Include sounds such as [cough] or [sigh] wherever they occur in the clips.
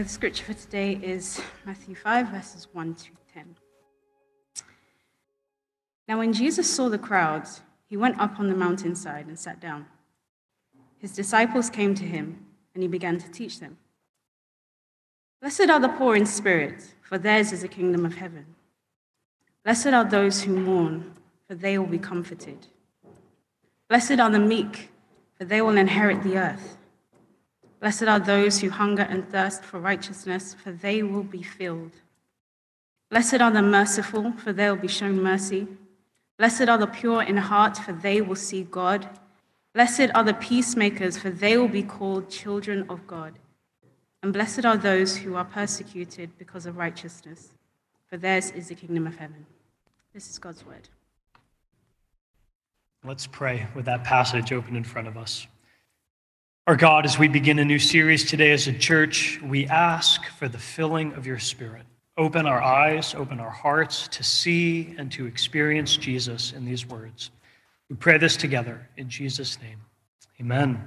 The scripture for today is Matthew 5, verses 1 to 10. Now, when Jesus saw the crowds, he went up on the mountainside and sat down. His disciples came to him, and he began to teach them. Blessed are the poor in spirit, for theirs is the kingdom of heaven. Blessed are those who mourn, for they will be comforted. Blessed are the meek, for they will inherit the earth. Blessed are those who hunger and thirst for righteousness, for they will be filled. Blessed are the merciful, for they will be shown mercy. Blessed are the pure in heart, for they will see God. Blessed are the peacemakers, for they will be called children of God. And blessed are those who are persecuted because of righteousness, for theirs is the kingdom of heaven. This is God's word. Let's pray with that passage open in front of us. Our God, as we begin a new series today as a church, we ask for the filling of your Spirit. Open our eyes, open our hearts to see and to experience Jesus in these words. We pray this together in Jesus' name. Amen.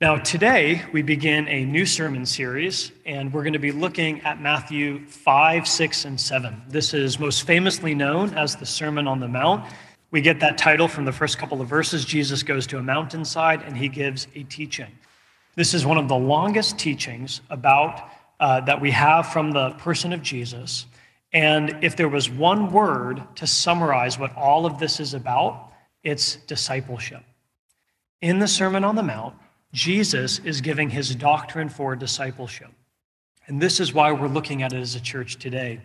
Now, today we begin a new sermon series, and we're going to be looking at Matthew 5, 6, and 7. This is most famously known as the Sermon on the Mount. We get that title from the first couple of verses. Jesus goes to a mountainside and he gives a teaching. This is one of the longest teachings about uh, that we have from the person of Jesus. And if there was one word to summarize what all of this is about, it's discipleship. In the Sermon on the Mount, Jesus is giving his doctrine for discipleship. And this is why we're looking at it as a church today.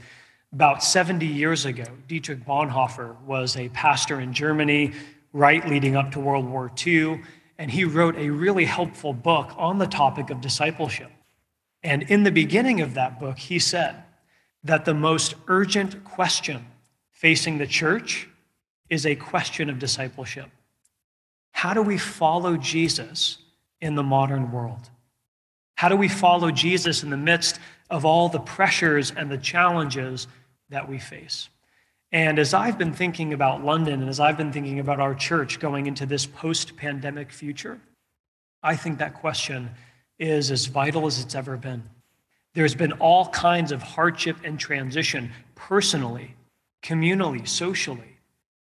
About 70 years ago, Dietrich Bonhoeffer was a pastor in Germany, right leading up to World War II, and he wrote a really helpful book on the topic of discipleship. And in the beginning of that book, he said that the most urgent question facing the church is a question of discipleship. How do we follow Jesus in the modern world? How do we follow Jesus in the midst of all the pressures and the challenges that we face? And as I've been thinking about London and as I've been thinking about our church going into this post pandemic future, I think that question is as vital as it's ever been. There's been all kinds of hardship and transition personally, communally, socially,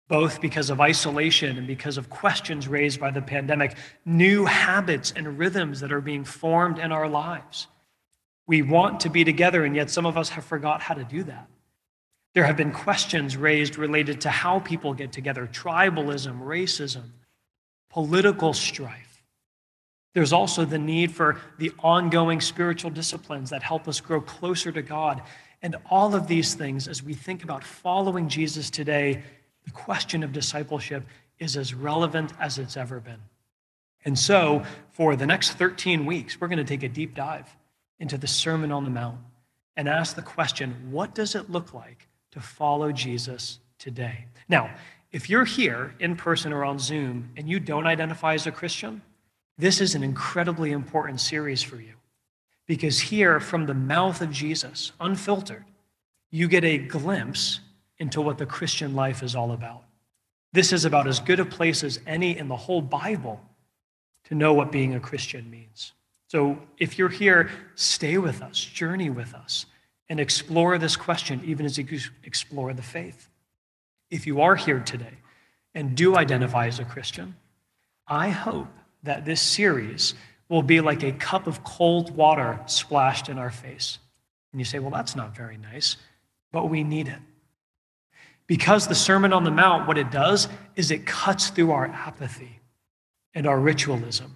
both because of isolation and because of questions raised by the pandemic, new habits and rhythms that are being formed in our lives. We want to be together, and yet some of us have forgot how to do that. There have been questions raised related to how people get together tribalism, racism, political strife. There's also the need for the ongoing spiritual disciplines that help us grow closer to God. And all of these things, as we think about following Jesus today, the question of discipleship is as relevant as it's ever been. And so, for the next 13 weeks, we're going to take a deep dive into the Sermon on the Mount and ask the question what does it look like to follow Jesus today? Now, if you're here in person or on Zoom and you don't identify as a Christian, this is an incredibly important series for you because here, from the mouth of Jesus, unfiltered, you get a glimpse into what the Christian life is all about. This is about as good a place as any in the whole Bible to know what being a Christian means. So if you're here, stay with us, journey with us, and explore this question even as you explore the faith. If you are here today and do identify as a Christian, I hope that this series will be like a cup of cold water splashed in our face. And you say, well, that's not very nice, but we need it. Because the Sermon on the Mount, what it does is it cuts through our apathy and our ritualism.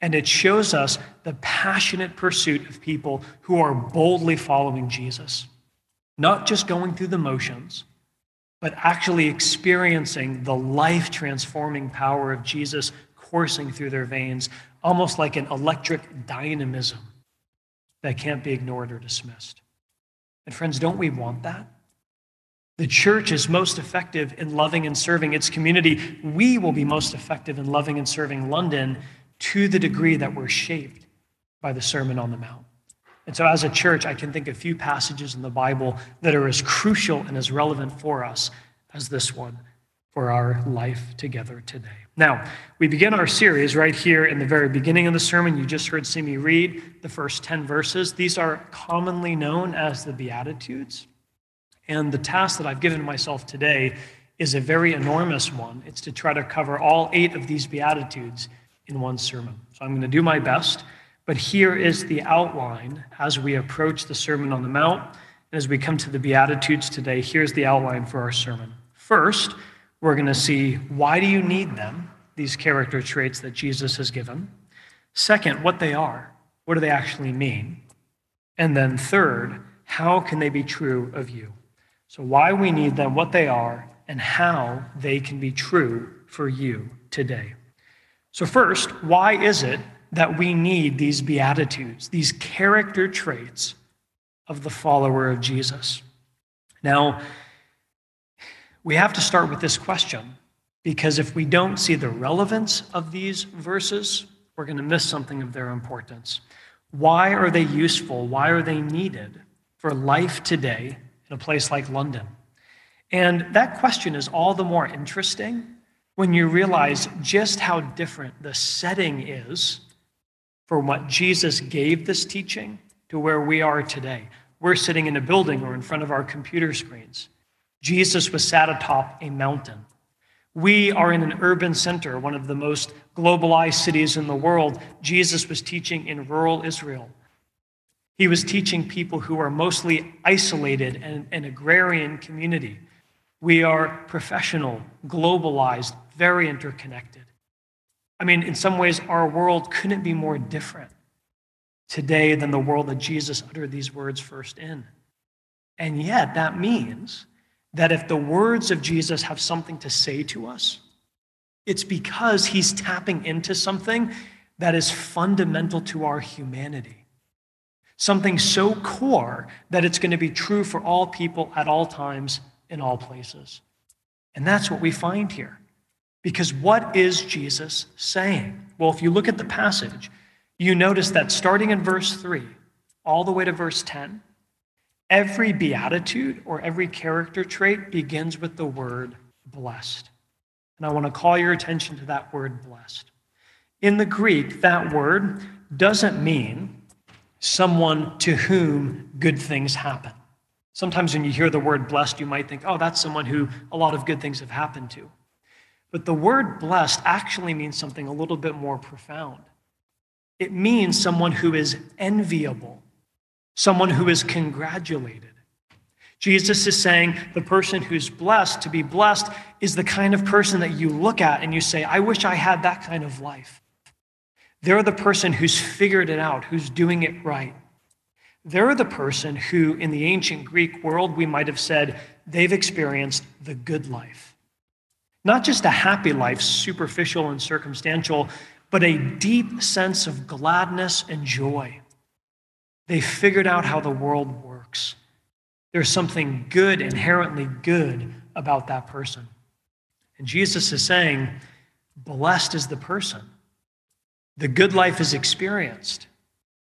And it shows us the passionate pursuit of people who are boldly following Jesus, not just going through the motions, but actually experiencing the life transforming power of Jesus coursing through their veins, almost like an electric dynamism that can't be ignored or dismissed. And friends, don't we want that? The church is most effective in loving and serving its community. We will be most effective in loving and serving London to the degree that we're shaped by the Sermon on the Mount. And so, as a church, I can think of few passages in the Bible that are as crucial and as relevant for us as this one. for our life together today. Now, we begin our series right here in the very beginning of the sermon. You just heard Simi read the first 10 verses. These are commonly known as the Beatitudes. And the task that I've given myself today is a very enormous one. It's to try to cover all eight of these Beatitudes in one sermon. So I'm going to do my best. But here is the outline as we approach the Sermon on the Mount. And as we come to the Beatitudes today, here's the outline for our sermon. First, we're going to see why do you need them, these character traits that Jesus has given. Second, what they are. What do they actually mean? And then third, how can they be true of you? So, why we need them, what they are, and how they can be true for you today. So, first, why is it that we need these beatitudes, these character traits of the follower of Jesus? Now, we have to start with this question because if we don't see the relevance of these verses, we're going to miss something of their importance. Why are they useful? Why are they needed for life today in a place like London? And that question is all the more interesting when you realize just how different the setting is for what Jesus gave this teaching to where we are today. We're sitting in a building or in front of our computer screens. Jesus was sat atop a mountain. We are in an urban center, one of the most globalized cities in the world. Jesus was teaching in rural Israel. He was teaching people who are mostly isolated and an agrarian community. We are professional, globalized, very interconnected. I mean, in some ways, our world couldn't be more different today than the world that Jesus uttered these words first in. And yet, that means that if the words of Jesus have something to say to us, it's because he's tapping into something that is fundamental to our humanity. Something so core that it's going to be true for all people at all times in all places. And that's what we find here. Because what is Jesus saying? Well, if you look at the passage, you notice that starting in verse 3 all the way to verse 10, Every beatitude or every character trait begins with the word blessed. And I want to call your attention to that word blessed. In the Greek, that word doesn't mean someone to whom good things happen. Sometimes when you hear the word blessed, you might think, oh, that's someone who a lot of good things have happened to. But the word blessed actually means something a little bit more profound. It means someone who is enviable someone who is congratulated. Jesus is saying the person who's blessed to be blessed is the kind of person that you look at and you say, I wish I had that kind of life. They're the person who's figured it out, who's doing it right. They're the person who, in the ancient Greek world, we might have said they've experienced the good life. Not just a happy life, superficial and circumstantial, but a deep sense of gladness and joy. They figured out how the world works. There's something good, inherently good about that person. And Jesus is saying, Blessed is the person. The good life is experienced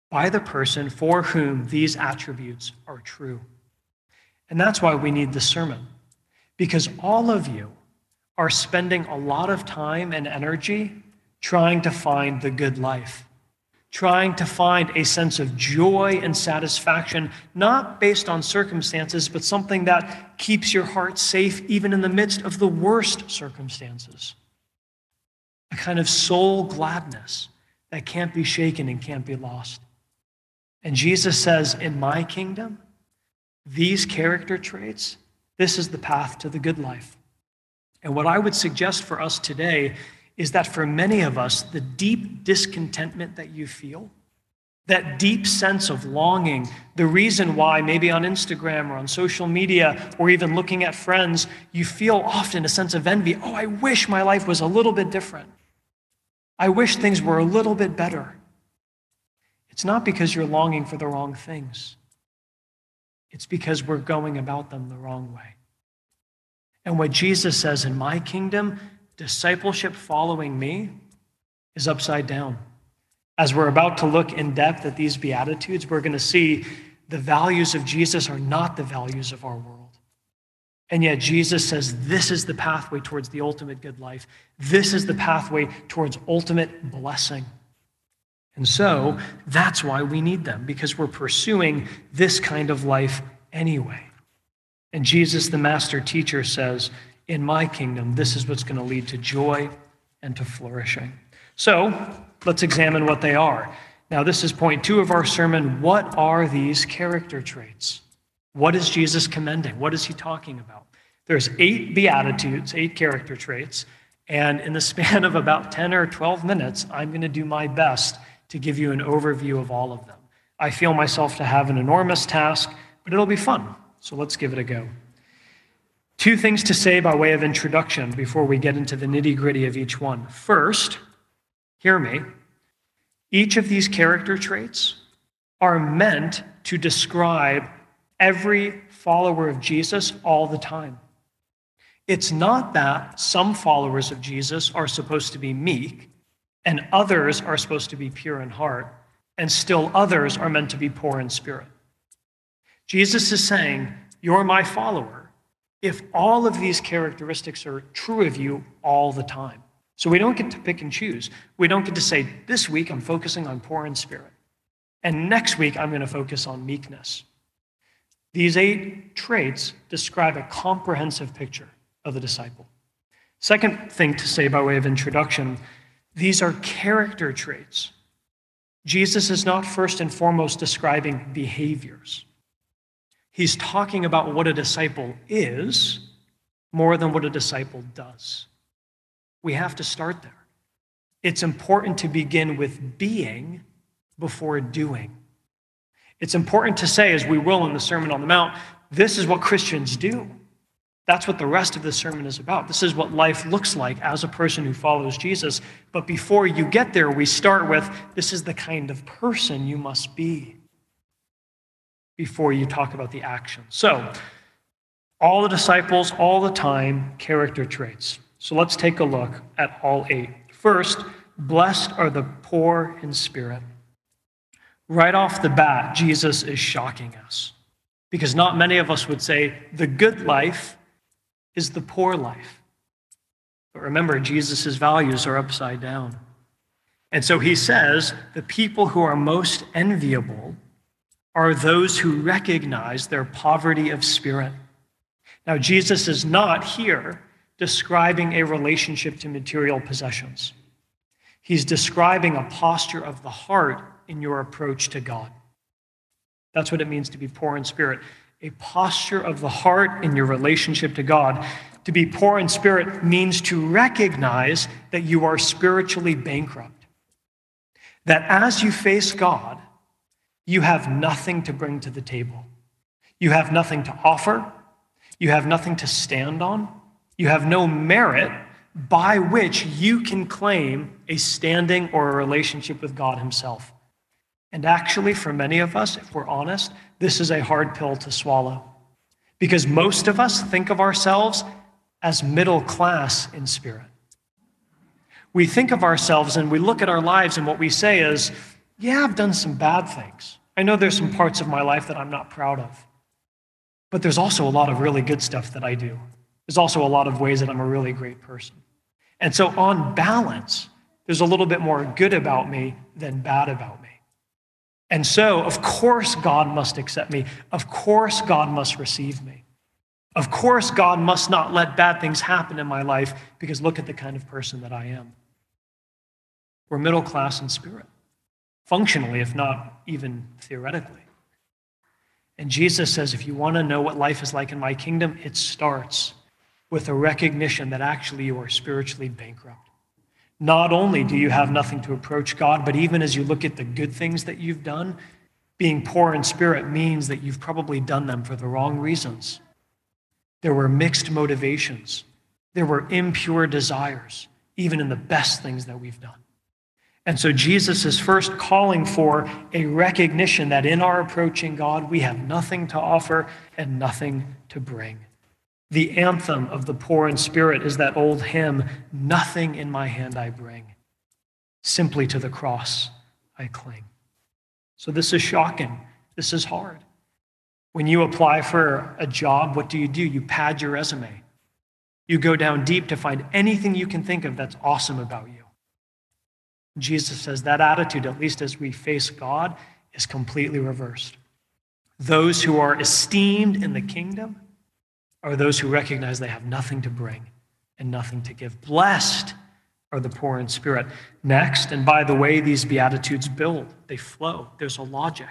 by the person for whom these attributes are true. And that's why we need the sermon, because all of you are spending a lot of time and energy trying to find the good life trying to find a sense of joy and satisfaction, not based on circumstances, but something that keeps your heart safe even in the midst of the worst circumstances. A kind of soul gladness that can't be shaken and can't be lost. And Jesus says, In my kingdom, these character traits, this is the path to the good life. And what I would suggest for us today is that for many of us, the deep discontentment that you feel, that deep sense of longing, the reason why maybe on Instagram or on social media or even looking at friends, you feel often a sense of envy. Oh, I wish my life was a little bit different. I wish things were a little bit better. It's not because you're longing for the wrong things, it's because we're going about them the wrong way. And what Jesus says in my kingdom, discipleship following me is upside down. As we're about to look in depth at these Beatitudes, we're going to see the values of Jesus are not the values of our world. And yet, Jesus says this is the pathway towards the ultimate good life. This is the pathway towards ultimate blessing. And so, that's why we need them, because we're pursuing this kind of life anyway. And Jesus, the master teacher, says, In my kingdom, this is what's going to lead to joy and to flourishing. So, let's examine what they are. Now, this is point two of our sermon. What are these character traits? What is Jesus commending? What is he talking about? There's eight beatitudes, eight character traits, and in the span of about 10 or 12 minutes, I'm going to do my best to give you an overview of all of them. I feel myself to have an enormous task, but it'll be fun. So let's give it a go. Two things to say by way of introduction before we get into the nitty gritty of each one. First, hear me. Each of these character traits are meant to describe every follower of Jesus all the time. It's not that some followers of Jesus are supposed to be meek and others are supposed to be pure in heart, and still others are meant to be poor in spirit. Jesus is saying, You're my follower if all of these characteristics are true of you all the time. So we don't get to pick and choose. We don't get to say, This week I'm focusing on poor in spirit, and next week I'm going to focus on meekness. These eight traits describe a comprehensive picture of the disciple. Second thing to say by way of introduction these are character traits. Jesus is not first and foremost describing behaviors. He's talking about what a disciple is more than what a disciple does. We have to start there. It's important to begin with being before doing. It's important to say, as we will in the Sermon on the Mount, this is what Christians do. That's what the rest of the sermon is about. This is what life looks like as a person who follows Jesus. But before you get there, we start with this is the kind of person you must be before you talk about the action. So, all the disciples, all the time, character traits. So let's take a look at all eight. First, blessed are the poor in spirit. Right off the bat, Jesus is shocking us because not many of us would say the good life is the poor life. But remember, Jesus' values are upside down. And so he says the people who are most enviable are those who recognize their poverty of spirit. Now, Jesus is not here describing a relationship to material possessions. He's describing a posture of the heart in your approach to God. That's what it means to be poor in spirit. A posture of the heart in your relationship to God. To be poor in spirit means to recognize that you are spiritually bankrupt. That as you face God, you have nothing to bring to the table. You have nothing to offer. You have nothing to stand on. You have no merit by which you can claim a standing or a relationship with God Himself. And actually, for many of us, if we're honest, this is a hard pill to swallow. Because most of us think of ourselves as middle class in spirit. We think of ourselves and we look at our lives, and what we say is, Yeah, I've done some bad things. I know there's some parts of my life that I'm not proud of, but there's also a lot of really good stuff that I do. There's also a lot of ways that I'm a really great person. And so, on balance, there's a little bit more good about me than bad about me. And so, of course, God must accept me. Of course, God must receive me. Of course, God must not let bad things happen in my life because look at the kind of person that I am. We're middle class in spirit functionally, if not even theoretically. And Jesus says, if you want to know what life is like in my kingdom, it starts with a recognition that actually you are spiritually bankrupt. Not only do you have nothing to approach God, but even as you look at the good things that you've done, being poor in spirit means that you've probably done them for the wrong reasons. There were mixed motivations, there were impure desires, even in the best things that we've done. And so Jesus is first calling for a recognition that in our approaching God, we have nothing to offer and nothing to bring. The anthem of the poor in spirit is that old hymn, Nothing in my hand I bring, simply to the cross I cling. So this is shocking. This is hard. When you apply for a job, what do you do? You pad your resume. You go down deep to find anything you can think of that's awesome about you. Jesus says that attitude, at least as we face God, is completely reversed. Those who are esteemed in the kingdom are those who recognize they have nothing to bring and nothing to give. Blessed are the poor in spirit. Next, and by the way, these Beatitudes build, they flow, there's a logic.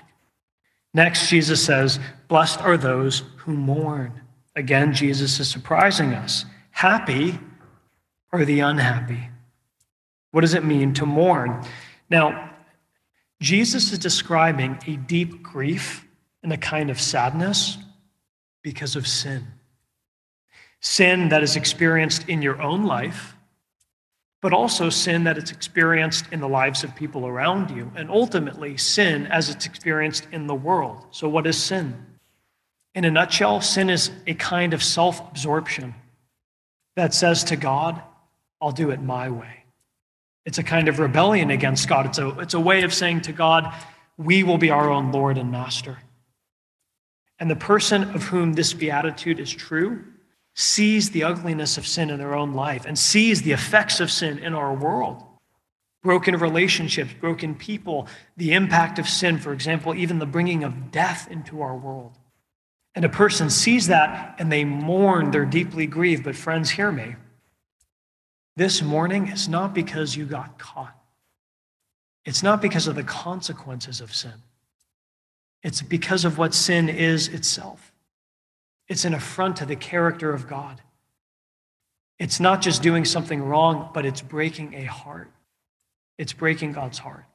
Next, Jesus says, Blessed are those who mourn. Again, Jesus is surprising us. Happy are the unhappy. What does it mean to mourn? Now, Jesus is describing a deep grief and a kind of sadness because of sin. Sin that is experienced in your own life, but also sin that is experienced in the lives of people around you, and ultimately sin as it's experienced in the world. So, what is sin? In a nutshell, sin is a kind of self absorption that says to God, I'll do it my way. It's a kind of rebellion against God. It's a, it's a way of saying to God, we will be our own Lord and Master. And the person of whom this beatitude is true sees the ugliness of sin in their own life and sees the effects of sin in our world broken relationships, broken people, the impact of sin, for example, even the bringing of death into our world. And a person sees that and they mourn, they're deeply grieved. But, friends, hear me. This morning is not because you got caught, it's not because of the consequences of sin, it's because of what sin is itself. It's an affront to the character of God. It's not just doing something wrong, but it's breaking a heart. It's breaking God's heart.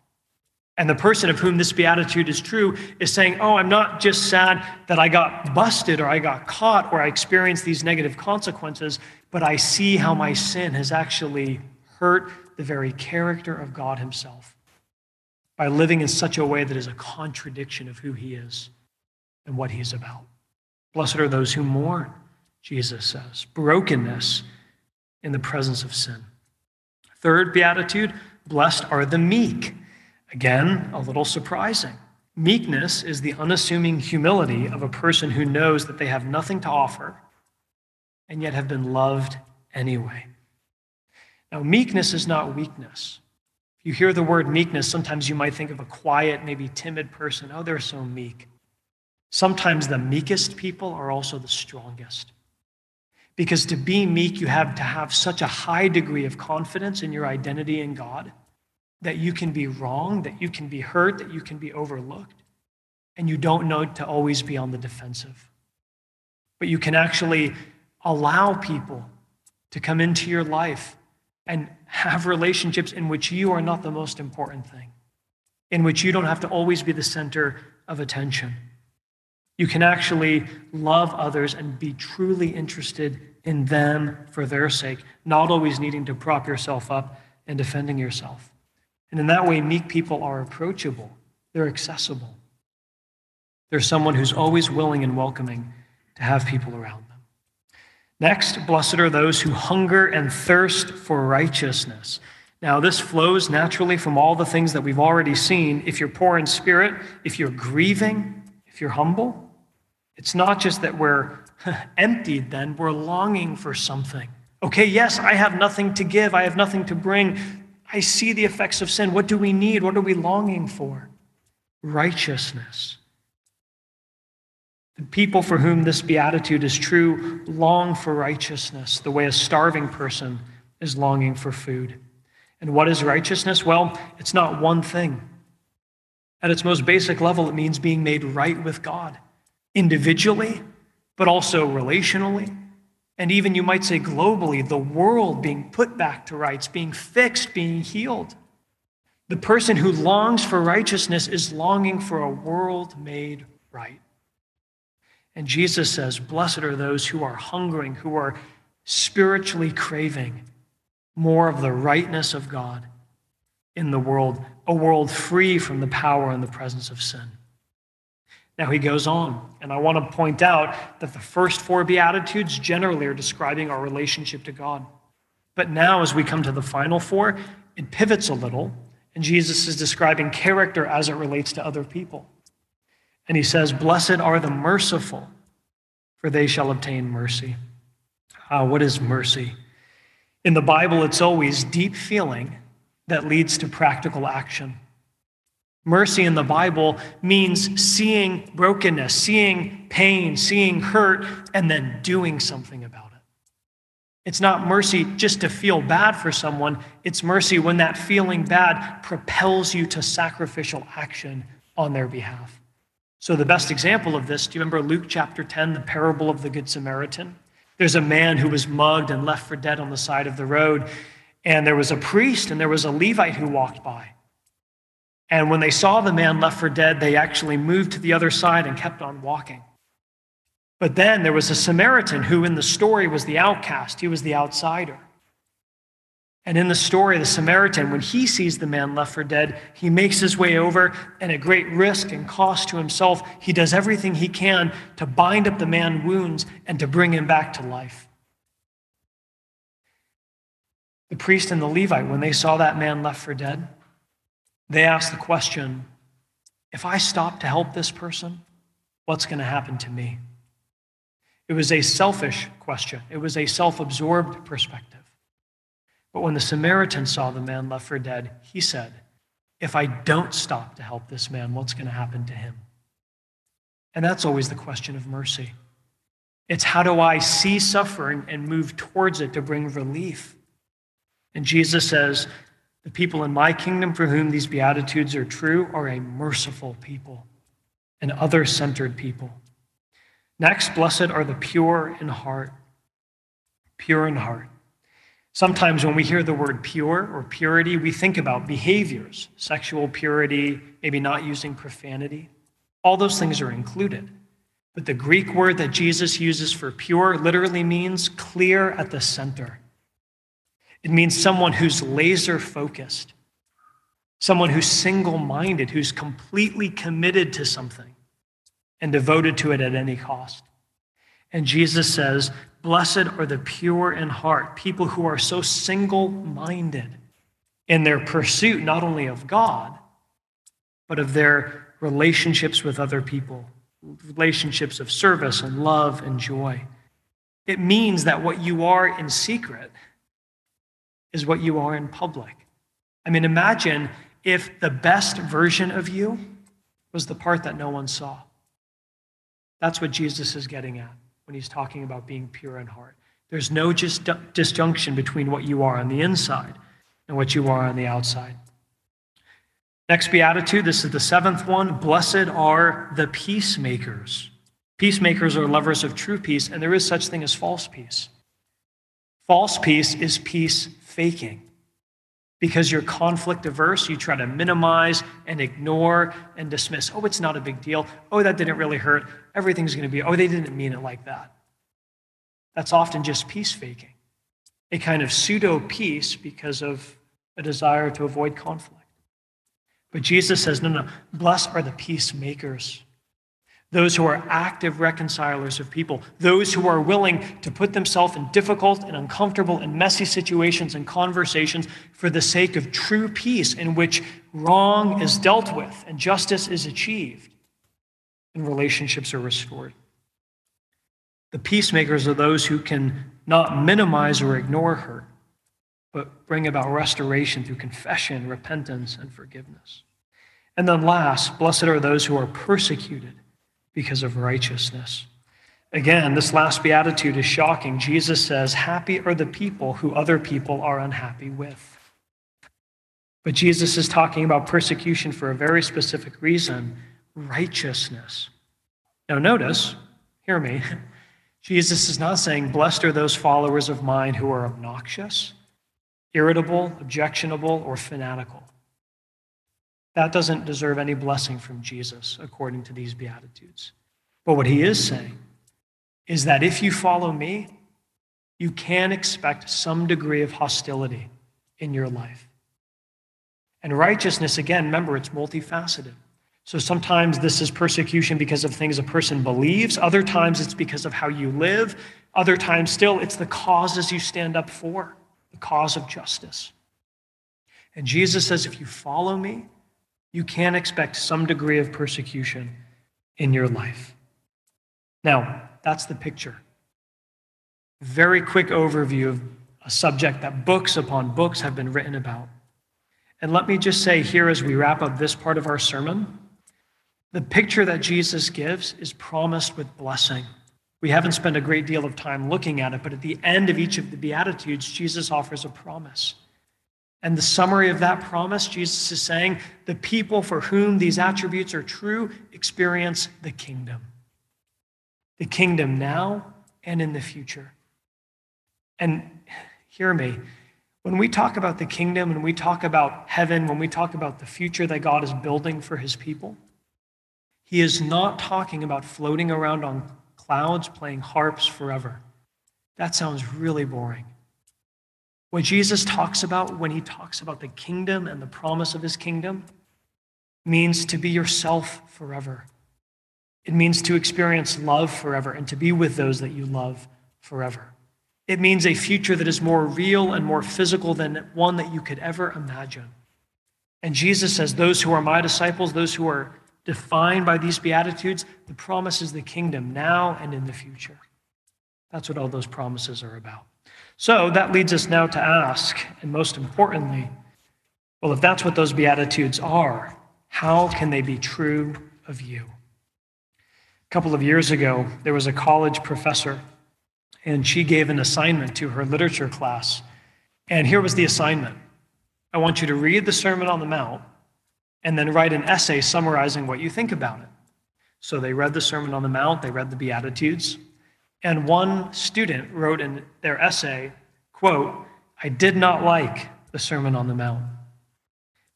And the person of whom this beatitude is true is saying, Oh, I'm not just sad that I got busted or I got caught or I experienced these negative consequences, but I see how my sin has actually hurt the very character of God Himself by living in such a way that is a contradiction of who He is and what He's about. Blessed are those who mourn, Jesus says, brokenness in the presence of sin. Third beatitude, blessed are the meek. Again, a little surprising. Meekness is the unassuming humility of a person who knows that they have nothing to offer and yet have been loved anyway. Now, meekness is not weakness. If you hear the word meekness, sometimes you might think of a quiet, maybe timid person. Oh, they're so meek. Sometimes the meekest people are also the strongest. Because to be meek, you have to have such a high degree of confidence in your identity in God that you can be wrong, that you can be hurt, that you can be overlooked, and you don't know to always be on the defensive. But you can actually allow people to come into your life and have relationships in which you are not the most important thing, in which you don't have to always be the center of attention. You can actually love others and be truly interested in them for their sake, not always needing to prop yourself up and defending yourself. And in that way, meek people are approachable, they're accessible. They're someone who's always willing and welcoming to have people around them. Next, blessed are those who hunger and thirst for righteousness. Now, this flows naturally from all the things that we've already seen. If you're poor in spirit, if you're grieving, if you're humble, it's not just that we're [laughs] emptied, then, we're longing for something. Okay, yes, I have nothing to give, I have nothing to bring. I see the effects of sin. What do we need? What are we longing for? Righteousness. The people for whom this beatitude is true long for righteousness, the way a starving person is longing for food. And what is righteousness? Well, it's not one thing. At its most basic level, it means being made right with God, individually, but also relationally, and even you might say globally, the world being put back to rights, being fixed, being healed. The person who longs for righteousness is longing for a world made right. And Jesus says, Blessed are those who are hungering, who are spiritually craving more of the rightness of God in the world, a world free from the power and the presence of sin. Now he goes on, and I want to point out that the first four Beatitudes generally are describing our relationship to God. But now, as we come to the final four, it pivots a little, and Jesus is describing character as it relates to other people. And he says, Blessed are the merciful, for they shall obtain mercy. Ah, what is mercy? In the Bible, it's always deep feeling that leads to practical action. Mercy in the Bible means seeing brokenness, seeing pain, seeing hurt, and then doing something about it. It's not mercy just to feel bad for someone, it's mercy when that feeling bad propels you to sacrificial action on their behalf. So, the best example of this, do you remember Luke chapter 10, the parable of the Good Samaritan? There's a man who was mugged and left for dead on the side of the road, and there was a priest and there was a Levite who walked by. And when they saw the man left for dead, they actually moved to the other side and kept on walking. But then there was a Samaritan who, in the story, was the outcast, he was the outsider. And in the story, the Samaritan, when he sees the man left for dead, he makes his way over, and at great risk and cost to himself, he does everything he can to bind up the man's wounds and to bring him back to life. The priest and the Levite, when they saw that man left for dead, they asked the question if I stop to help this person, what's going to happen to me? It was a selfish question, it was a self absorbed perspective. But when the Samaritan saw the man left for dead, he said, If I don't stop to help this man, what's going to happen to him? And that's always the question of mercy. It's how do I see suffering and move towards it to bring relief? And Jesus says, the people in my kingdom for whom these Beatitudes are true are a merciful people, an other centered people. Next, blessed are the pure in heart. Pure in heart. Sometimes when we hear the word pure or purity, we think about behaviors, sexual purity, maybe not using profanity. All those things are included. But the Greek word that Jesus uses for pure literally means clear at the center. It means someone who's laser focused, someone who's single minded, who's completely committed to something and devoted to it at any cost. And Jesus says, Blessed are the pure in heart, people who are so single minded in their pursuit not only of God, but of their relationships with other people, relationships of service and love and joy. It means that what you are in secret is what you are in public. I mean, imagine if the best version of you was the part that no one saw. That's what Jesus is getting at when he's talking about being pure in heart. There's no just disjunction between what you are on the inside and what you are on the outside. Next beatitude, this is the seventh one. Blessed are the peacemakers. Peacemakers are lovers of true peace, and there is such thing as false peace. False peace is peace faking. Because you're conflict averse, you try to minimize and ignore and dismiss. Oh, it's not a big deal. Oh, that didn't really hurt. Everything's going to be, oh, they didn't mean it like that. That's often just peace faking, a kind of pseudo peace because of a desire to avoid conflict. But Jesus says, no, no, blessed are the peacemakers those who are active reconcilers of people, those who are willing to put themselves in difficult and uncomfortable and messy situations and conversations for the sake of true peace, in which wrong is dealt with and justice is achieved and relationships are restored. The peacemakers are those who can not minimize or ignore hurt, but bring about restoration through confession, repentance, and forgiveness. And then last, blessed are those who are persecuted because of righteousness. Again, this last beatitude is shocking. Jesus says, Happy are the people who other people are unhappy with. But Jesus is talking about persecution for a very specific reason righteousness. Now, notice, hear me, [laughs] Jesus is not saying, Blessed are those followers of mine who are obnoxious, irritable, objectionable, or fanatical. That doesn't deserve any blessing from Jesus, according to these Beatitudes. But what he is saying is that if you follow me, you can expect some degree of hostility in your life. And righteousness, again, remember, it's multifaceted. So sometimes this is persecution because of things a person believes, other times it's because of how you live, other times still it's the causes you stand up for, the cause of justice. And Jesus says, if you follow me, you can expect some degree of persecution in your life. Now, that's the picture. Very quick overview of a subject that books upon books have been written about. And let me just say here as we wrap up this part of our sermon the picture that Jesus gives is promised with blessing. We haven't spent a great deal of time looking at it, but at the end of each of the Beatitudes, Jesus offers a promise. And the summary of that promise, Jesus is saying, the people for whom these attributes are true experience the kingdom. The kingdom now and in the future. And hear me, when we talk about the kingdom and we talk about heaven, when we talk about the future that God is building for his people, he is not talking about floating around on clouds playing harps forever. That sounds really boring. What Jesus talks about when he talks about the kingdom and the promise of his kingdom means to be yourself forever. It means to experience love forever and to be with those that you love forever. It means a future that is more real and more physical than one that you could ever imagine. And Jesus says, Those who are my disciples, those who are defined by these Beatitudes, the promise is the kingdom now and in the future. That's what all those promises are about. So that leads us now to ask, and most importantly, well, if that's what those Beatitudes are, how can they be true of you? A couple of years ago, there was a college professor, and she gave an assignment to her literature class. And here was the assignment I want you to read the Sermon on the Mount and then write an essay summarizing what you think about it. So they read the Sermon on the Mount, they read the Beatitudes, and one student wrote in their essay, quote, I did not like the Sermon on the Mount.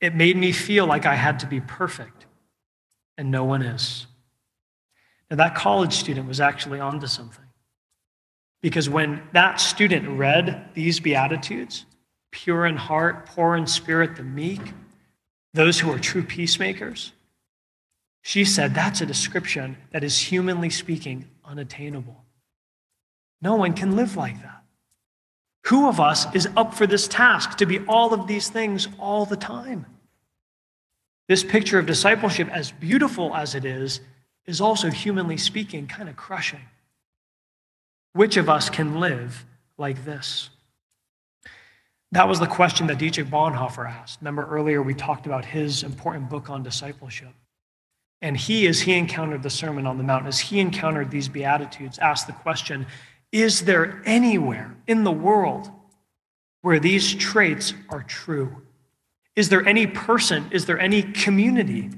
It made me feel like I had to be perfect, and no one is. Now, that college student was actually onto something. Because when that student read these Beatitudes, pure in heart, poor in spirit, the meek, those who are true peacemakers, she said that's a description that is, humanly speaking, unattainable. No one can live like that. Who of us is up for this task to be all of these things all the time? This picture of discipleship, as beautiful as it is, is also, humanly speaking, kind of crushing. Which of us can live like this? That was the question that Dietrich Bonhoeffer asked. Remember earlier we talked about his important book on discipleship. And he, as he encountered the Sermon on the Mount, as he encountered these Beatitudes, asked the question Is there anywhere in the world where these traits are true? Is there any person, is there any community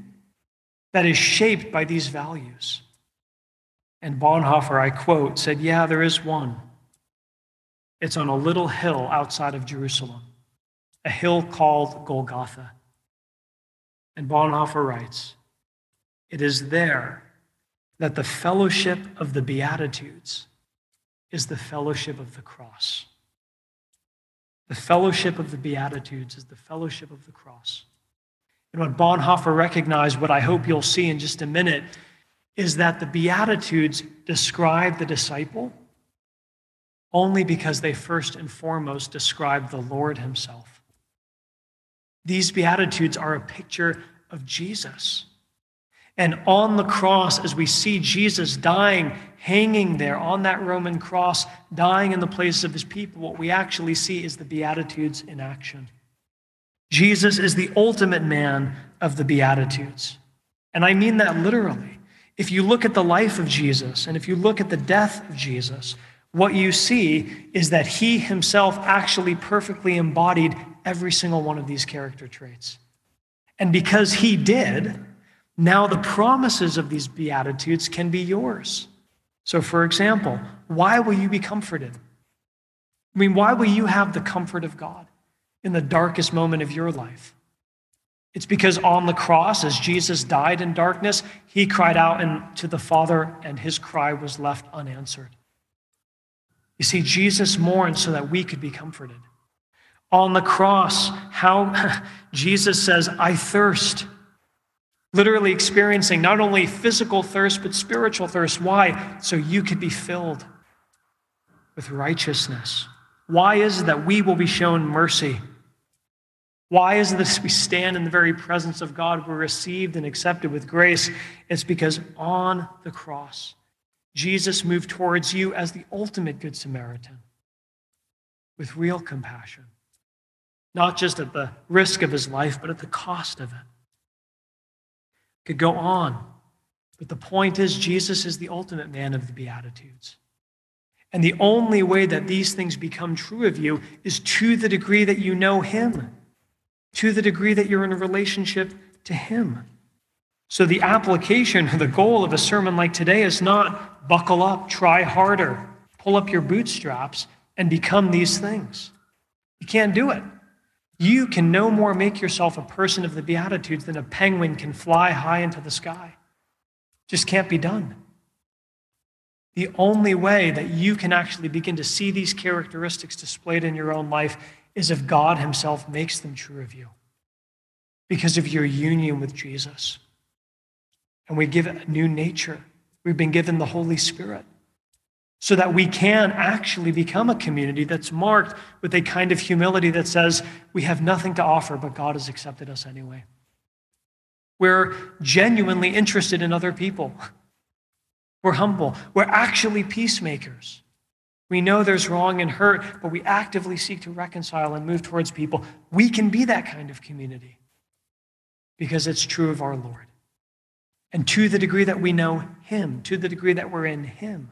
that is shaped by these values? And Bonhoeffer, I quote, said, Yeah, there is one. It's on a little hill outside of Jerusalem, a hill called Golgotha. And Bonhoeffer writes, It is there that the fellowship of the Beatitudes is the fellowship of the cross. The fellowship of the Beatitudes is the fellowship of the cross. And what Bonhoeffer recognized, what I hope you'll see in just a minute, is that the Beatitudes describe the disciple only because they first and foremost describe the Lord Himself. These Beatitudes are a picture of Jesus. And on the cross, as we see Jesus dying, hanging there on that Roman cross, dying in the place of his people, what we actually see is the Beatitudes in action. Jesus is the ultimate man of the Beatitudes. And I mean that literally. If you look at the life of Jesus and if you look at the death of Jesus, what you see is that he himself actually perfectly embodied every single one of these character traits. And because he did, now the promises of these Beatitudes can be yours. So, for example, why will you be comforted? I mean, why will you have the comfort of God in the darkest moment of your life? It's because on the cross, as Jesus died in darkness, he cried out to the Father, and his cry was left unanswered. You see, Jesus mourned so that we could be comforted. On the cross, how [laughs] Jesus says, I thirst. Literally experiencing not only physical thirst, but spiritual thirst. Why? So you could be filled with righteousness. Why is it that we will be shown mercy? Why is this we stand in the very presence of God? We're received and accepted with grace. It's because on the cross, Jesus moved towards you as the ultimate Good Samaritan with real compassion, not just at the risk of his life, but at the cost of it. Could go on, but the point is, Jesus is the ultimate man of the Beatitudes. And the only way that these things become true of you is to the degree that you know him, to the degree that you're in a relationship to him. So, the application the goal of a sermon like today is not buckle up, try harder, pull up your bootstraps, and become these things. You can't do it. You can no more make yourself a person of the Beatitudes than a penguin can fly high into the sky. Just can't be done. The only way that you can actually begin to see these characteristics displayed in your own life is if God Himself makes them true of you because of your union with Jesus and we give it a new nature. We've been given the Holy Spirit so that we can actually become a community that's marked with a kind of humility that says we have nothing to offer, but God has accepted us anyway. We're genuinely interested in other people. We're humble. We're actually peacemakers. We know there's wrong and hurt, but we actively seek to reconcile and move towards people. We can be that kind of community because it's true of our Lord. And to the degree that we know Him, to the degree that we're in Him,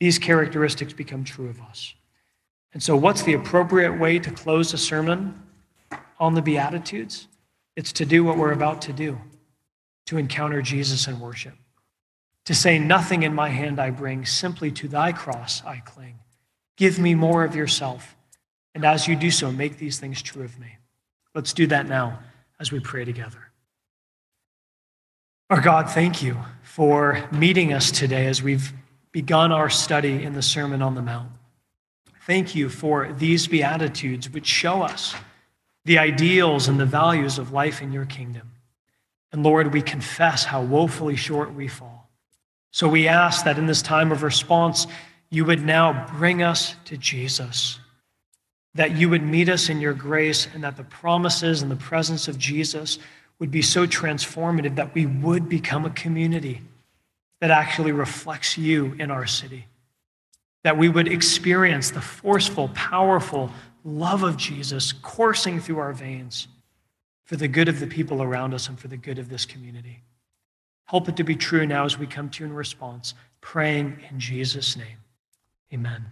these characteristics become true of us. And so, what's the appropriate way to close a sermon on the Beatitudes? It's to do what we're about to do, to encounter Jesus in worship, to say, Nothing in my hand I bring, simply to thy cross I cling. Give me more of yourself. And as you do so, make these things true of me. Let's do that now as we pray together. Our God, thank you for meeting us today as we've begun our study in the Sermon on the Mount. Thank you for these Beatitudes, which show us the ideals and the values of life in your kingdom. And Lord, we confess how woefully short we fall. So we ask that in this time of response, you would now bring us to Jesus, that you would meet us in your grace, and that the promises and the presence of Jesus would be so transformative that we would become a community that actually reflects you in our city. That we would experience the forceful, powerful love of Jesus coursing through our veins for the good of the people around us and for the good of this community. Help it to be true now as we come to you in response, praying in Jesus' name. Amen.